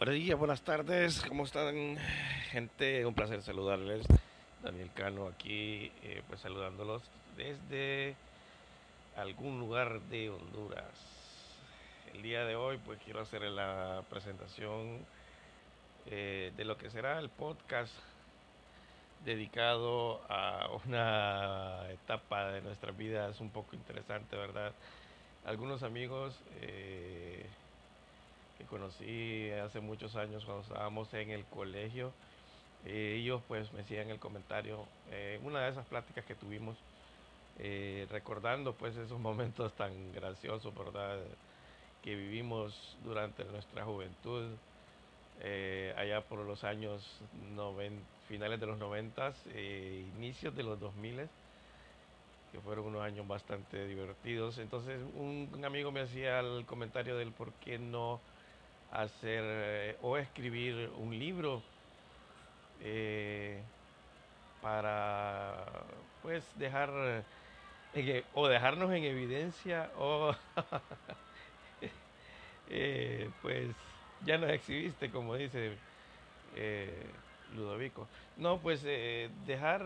Buenos días, buenas tardes, ¿cómo están gente? Un placer saludarles. Daniel Cano aquí, eh, pues saludándolos desde algún lugar de Honduras. El día de hoy pues quiero hacer la presentación eh, de lo que será el podcast dedicado a una etapa de nuestras vidas un poco interesante, ¿verdad? Algunos amigos... Eh, conocí hace muchos años cuando estábamos en el colegio. Eh, ellos pues me hacían el comentario, eh, una de esas pláticas que tuvimos, eh, recordando pues esos momentos tan graciosos, ¿verdad? Que vivimos durante nuestra juventud, allá por los años finales de los noventas, inicios de los 2000 que fueron unos años bastante divertidos. Entonces un amigo me hacía el comentario del por qué no hacer eh, o escribir un libro eh, para pues dejar e, o dejarnos en evidencia o eh, pues ya no exhibiste como dice Ludovico. No pues dejar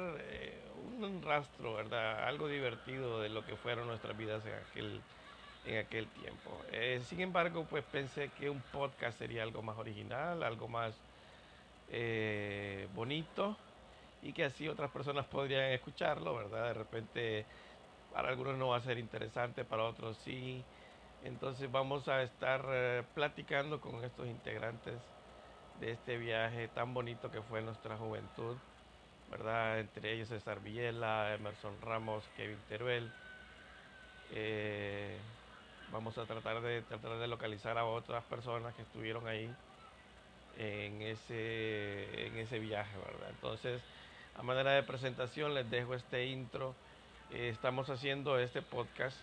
un rastro verdad algo divertido de lo que fueron nuestras vidas en aquel en aquel tiempo. Eh, sin embargo, pues pensé que un podcast sería algo más original, algo más eh, bonito y que así otras personas podrían escucharlo, ¿verdad? De repente para algunos no va a ser interesante, para otros sí. Entonces vamos a estar eh, platicando con estos integrantes de este viaje tan bonito que fue nuestra juventud, ¿verdad? Entre ellos César Villela, Emerson Ramos, Kevin Teruel. Vamos a tratar de tratar de localizar a otras personas que estuvieron ahí en ese, en ese viaje, ¿verdad? Entonces, a manera de presentación les dejo este intro. Eh, estamos haciendo este podcast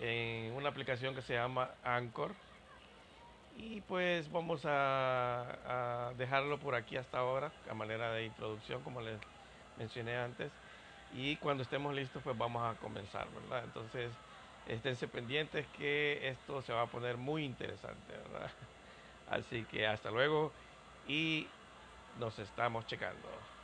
en una aplicación que se llama Anchor. Y pues vamos a, a dejarlo por aquí hasta ahora, a manera de introducción, como les mencioné antes. Y cuando estemos listos, pues vamos a comenzar, ¿verdad? Entonces, esténse pendientes que esto se va a poner muy interesante, ¿verdad? Así que hasta luego y nos estamos checando.